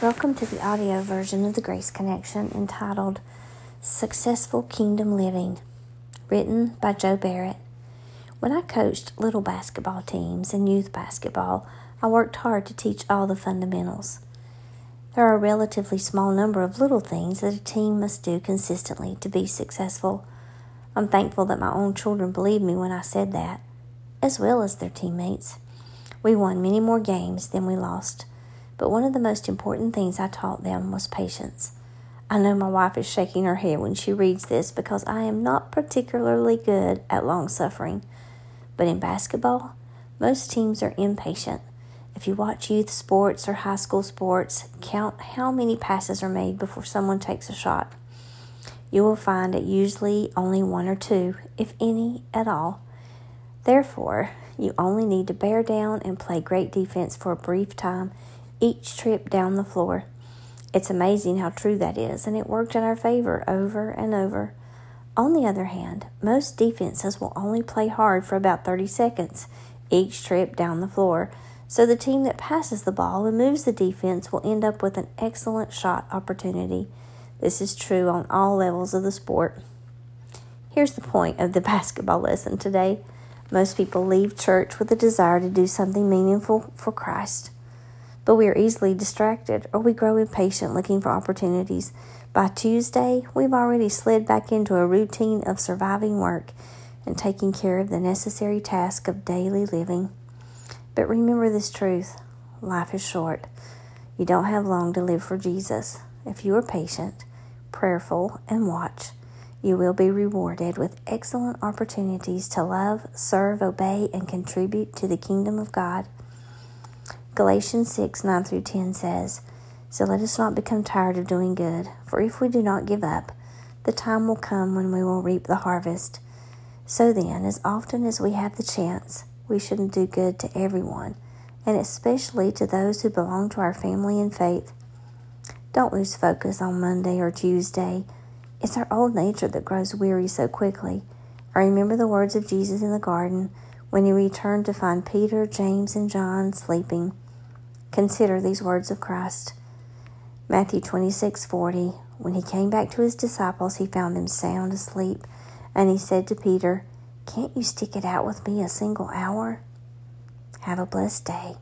Welcome to the audio version of the Grace Connection entitled Successful Kingdom Living, written by Joe Barrett. When I coached little basketball teams and youth basketball, I worked hard to teach all the fundamentals. There are a relatively small number of little things that a team must do consistently to be successful. I'm thankful that my own children believed me when I said that, as well as their teammates. We won many more games than we lost but one of the most important things I taught them was patience. I know my wife is shaking her head when she reads this because I am not particularly good at long suffering. But in basketball, most teams are impatient. If you watch youth sports or high school sports, count how many passes are made before someone takes a shot. You will find it usually only one or two, if any at all. Therefore, you only need to bear down and play great defense for a brief time each trip down the floor. It's amazing how true that is, and it worked in our favor over and over. On the other hand, most defenses will only play hard for about 30 seconds each trip down the floor, so the team that passes the ball and moves the defense will end up with an excellent shot opportunity. This is true on all levels of the sport. Here's the point of the basketball lesson today. Most people leave church with a desire to do something meaningful for Christ but we are easily distracted or we grow impatient looking for opportunities. By Tuesday, we've already slid back into a routine of surviving work and taking care of the necessary task of daily living. But remember this truth life is short. You don't have long to live for Jesus. If you are patient, prayerful, and watch, you will be rewarded with excellent opportunities to love, serve, obey, and contribute to the kingdom of God. Galatians 6 9 through 10 says, So let us not become tired of doing good, for if we do not give up, the time will come when we will reap the harvest. So then, as often as we have the chance, we should do good to everyone, and especially to those who belong to our family in faith. Don't lose focus on Monday or Tuesday. It's our old nature that grows weary so quickly. I remember the words of Jesus in the garden when he returned to find Peter, James, and John sleeping. Consider these words of Christ. Matthew 26:40 When he came back to his disciples, he found them sound asleep, and he said to Peter, "Can't you stick it out with me a single hour?" Have a blessed day.